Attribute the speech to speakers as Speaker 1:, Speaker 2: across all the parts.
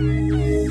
Speaker 1: Nothing's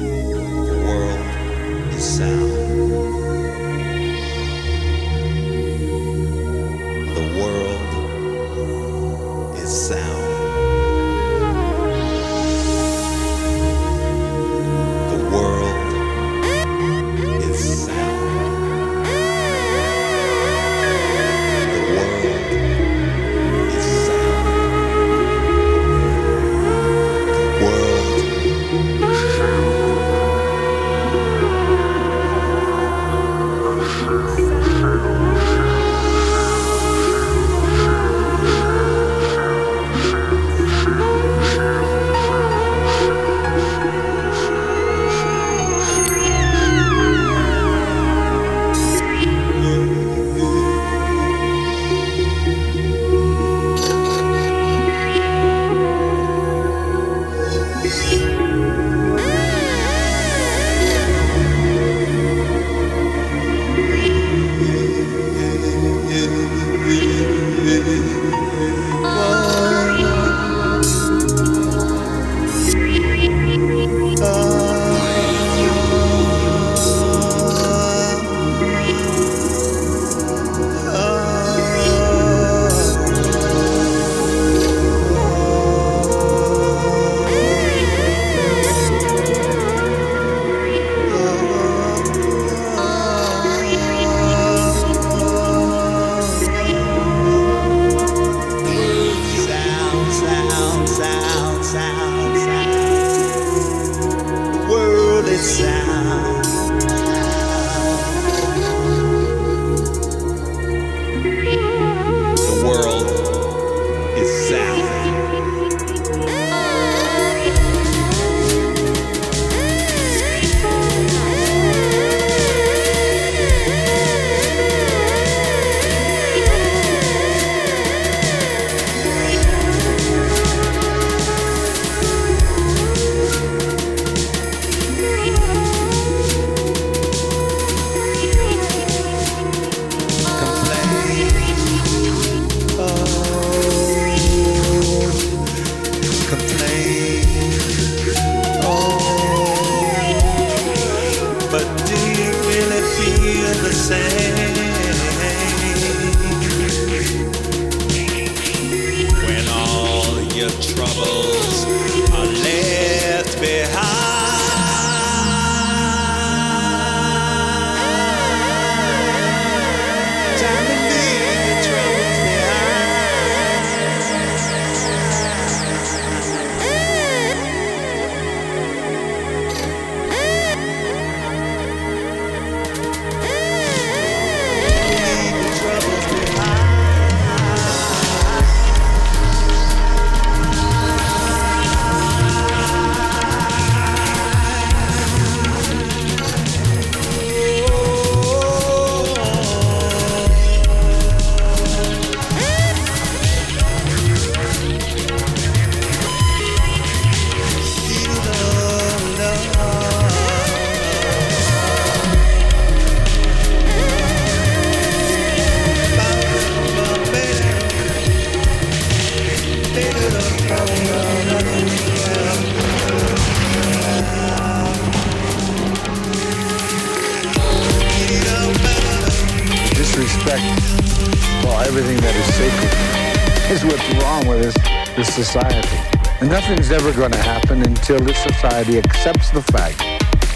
Speaker 1: ever going to happen until this society accepts the fact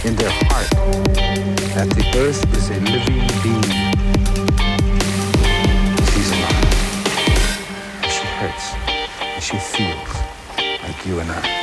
Speaker 1: in their heart that the earth is a living being. She's alive. She hurts. And she feels like you and I.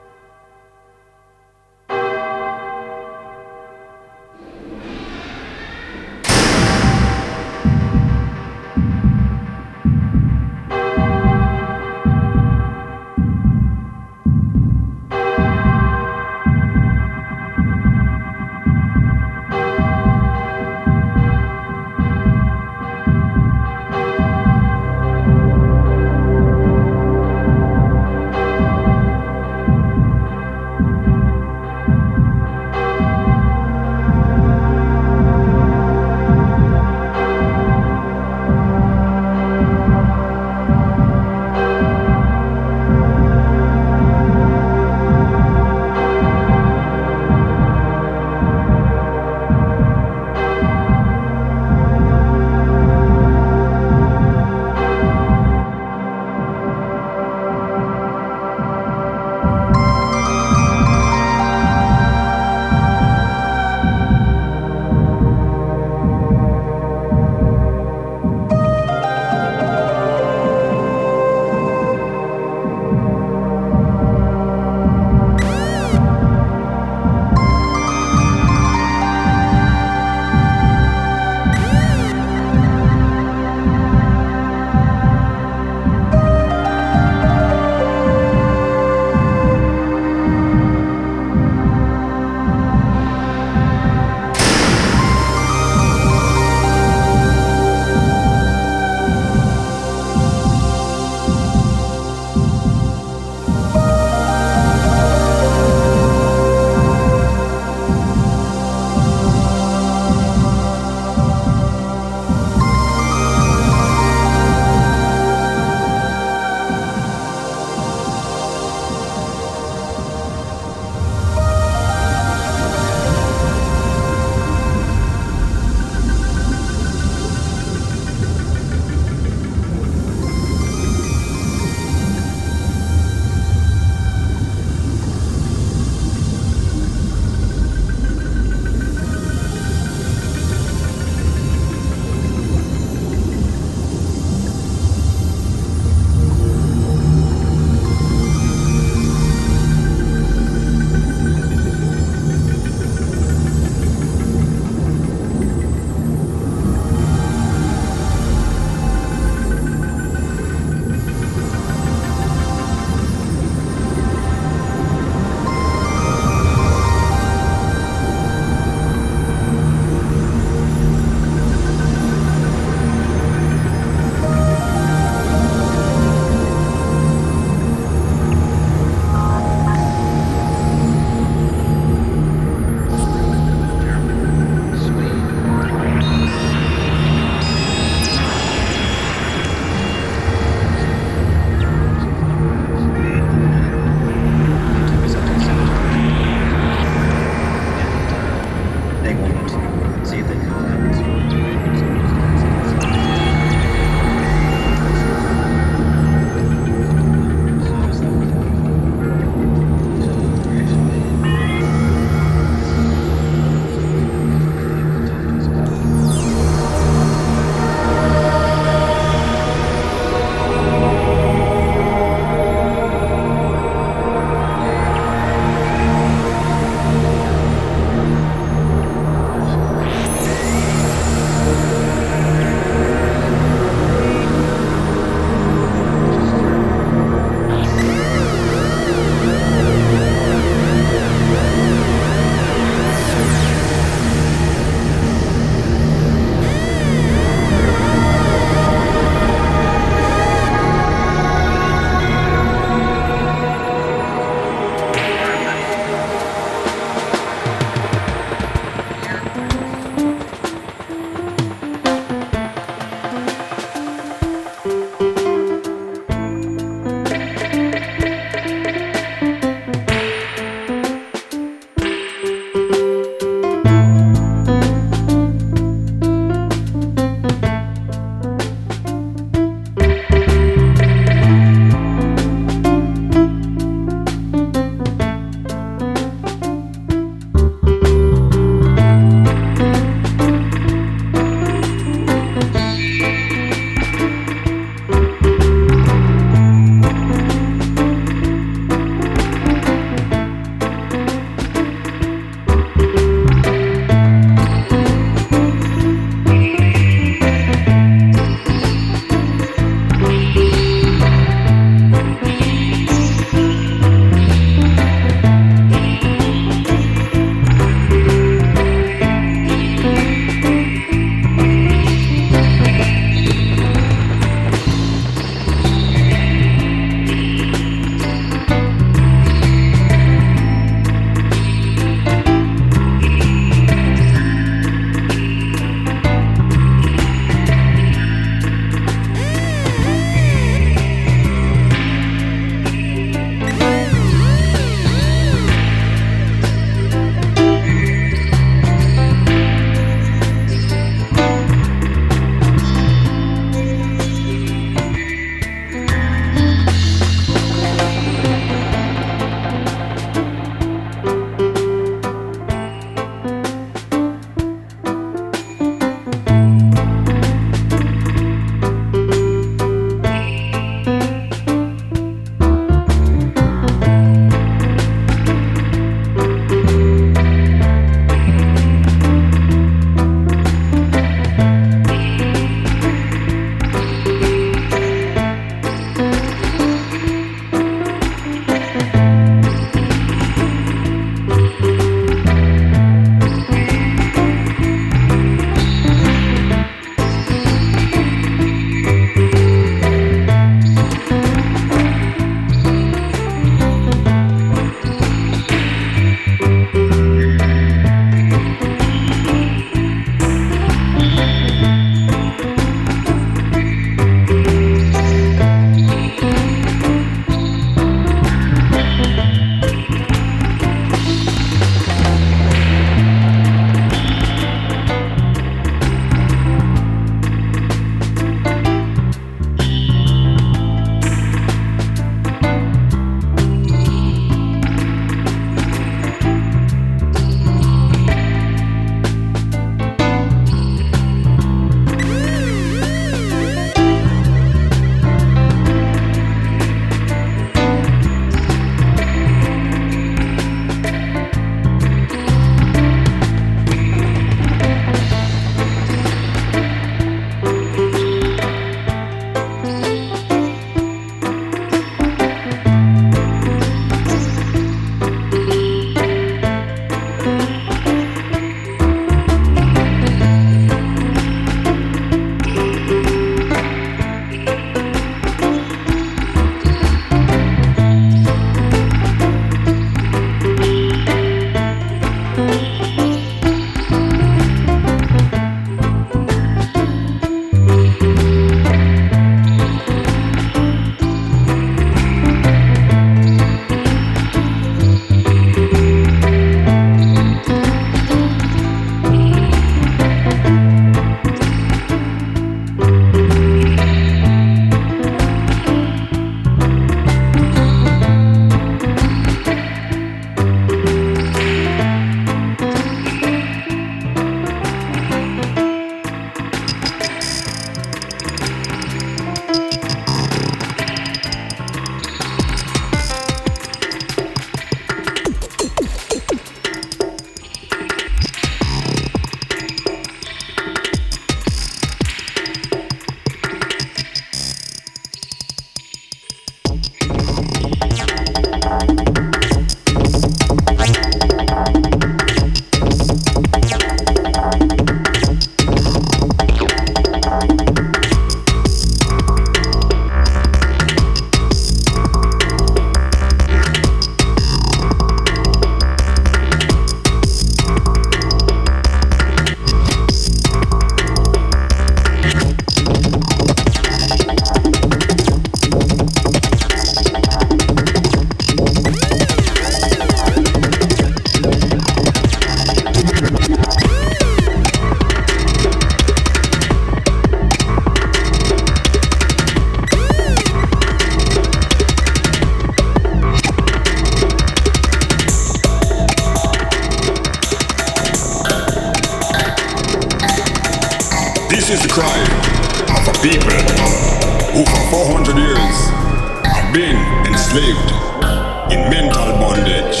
Speaker 2: in mental bondage.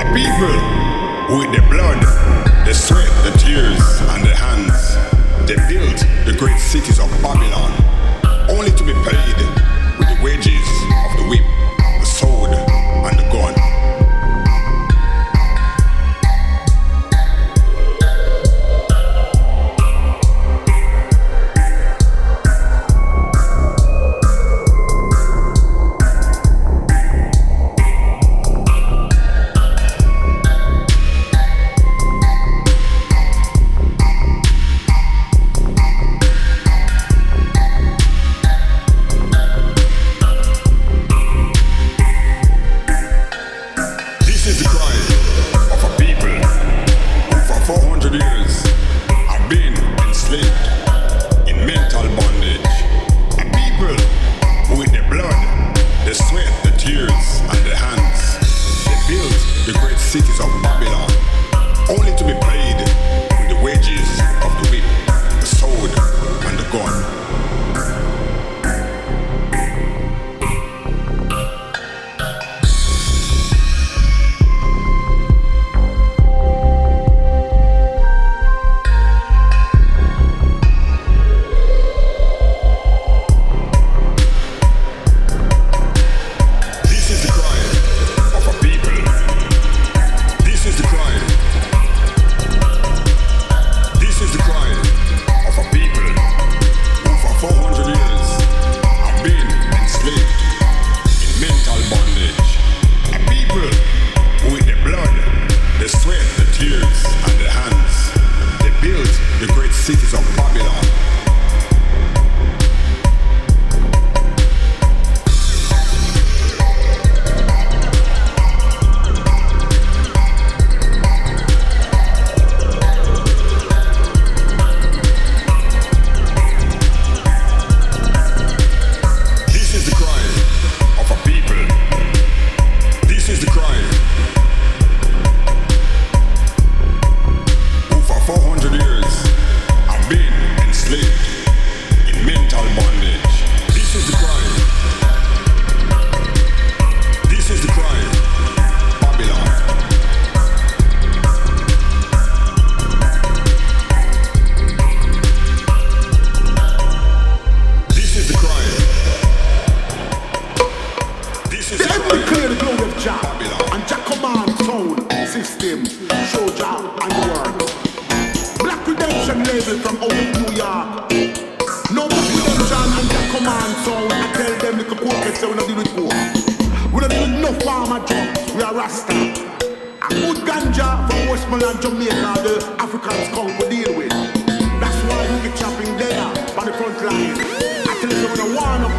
Speaker 2: A people with the blood, the sweat, the tears, and the hands. They built the great cities of Babylon, only to be paid with the wages of the whip.
Speaker 3: farmer drunk, we are Rasta. I put ganja from Westmoreland, Jamaica, the Africans come to deal with. That's why we keep chopping there by the front line. I tell you,
Speaker 4: I'm gonna warn up